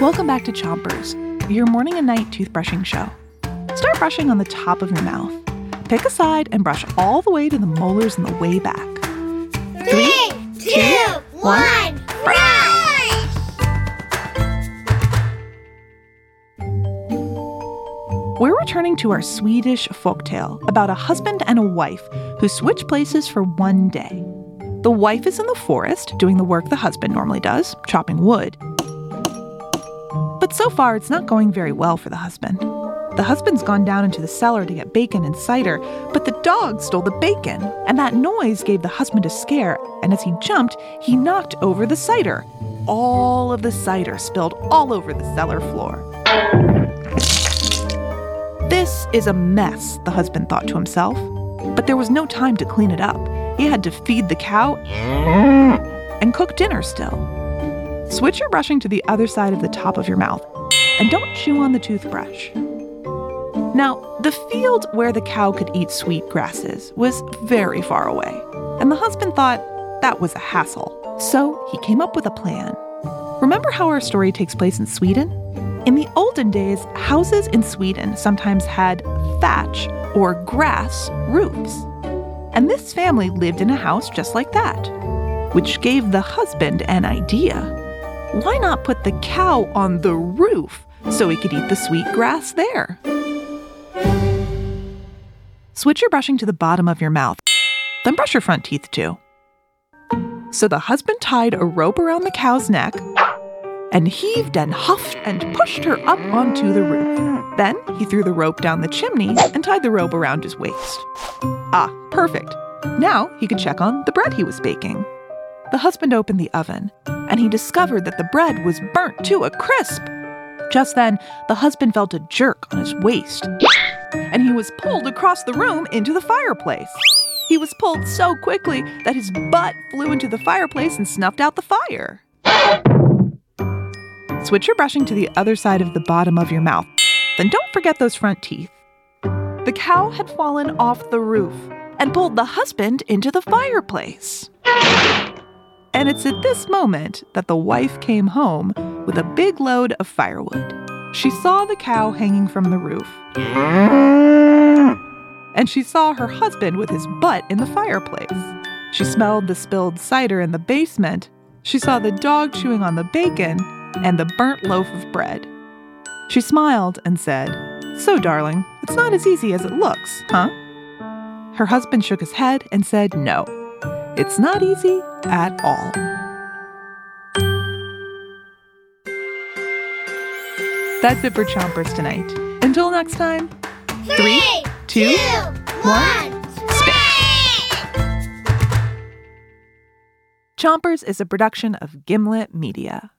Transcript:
Welcome back to Chompers, your morning and night toothbrushing show. Start brushing on the top of your mouth. Pick a side and brush all the way to the molars and the way back. Three, two, one, brush! We're returning to our Swedish folktale about a husband and a wife who switch places for one day. The wife is in the forest doing the work the husband normally does, chopping wood. But so far, it's not going very well for the husband. The husband's gone down into the cellar to get bacon and cider, but the dog stole the bacon, and that noise gave the husband a scare, and as he jumped, he knocked over the cider. All of the cider spilled all over the cellar floor. This is a mess, the husband thought to himself. But there was no time to clean it up. He had to feed the cow and cook dinner still. Switch your brushing to the other side of the top of your mouth and don't chew on the toothbrush. Now, the field where the cow could eat sweet grasses was very far away, and the husband thought that was a hassle. So he came up with a plan. Remember how our story takes place in Sweden? In the olden days, houses in Sweden sometimes had thatch or grass roofs. And this family lived in a house just like that, which gave the husband an idea. Why not put the cow on the roof so he could eat the sweet grass there? Switch your brushing to the bottom of your mouth, then brush your front teeth too. So the husband tied a rope around the cow's neck and heaved and huffed and pushed her up onto the roof. Then he threw the rope down the chimney and tied the rope around his waist. Ah, perfect. Now he could check on the bread he was baking. The husband opened the oven, and he discovered that the bread was burnt to a crisp. Just then, the husband felt a jerk on his waist, and he was pulled across the room into the fireplace. He was pulled so quickly that his butt flew into the fireplace and snuffed out the fire. Switch your brushing to the other side of the bottom of your mouth. Then don't forget those front teeth. The cow had fallen off the roof and pulled the husband into the fireplace. And it's at this moment that the wife came home with a big load of firewood. She saw the cow hanging from the roof. And she saw her husband with his butt in the fireplace. She smelled the spilled cider in the basement. She saw the dog chewing on the bacon and the burnt loaf of bread. She smiled and said, So, darling, it's not as easy as it looks, huh? Her husband shook his head and said, No, it's not easy at all. That's it for Chompers tonight. Until next time, Three, two, one, Chompers is a production of Gimlet Media.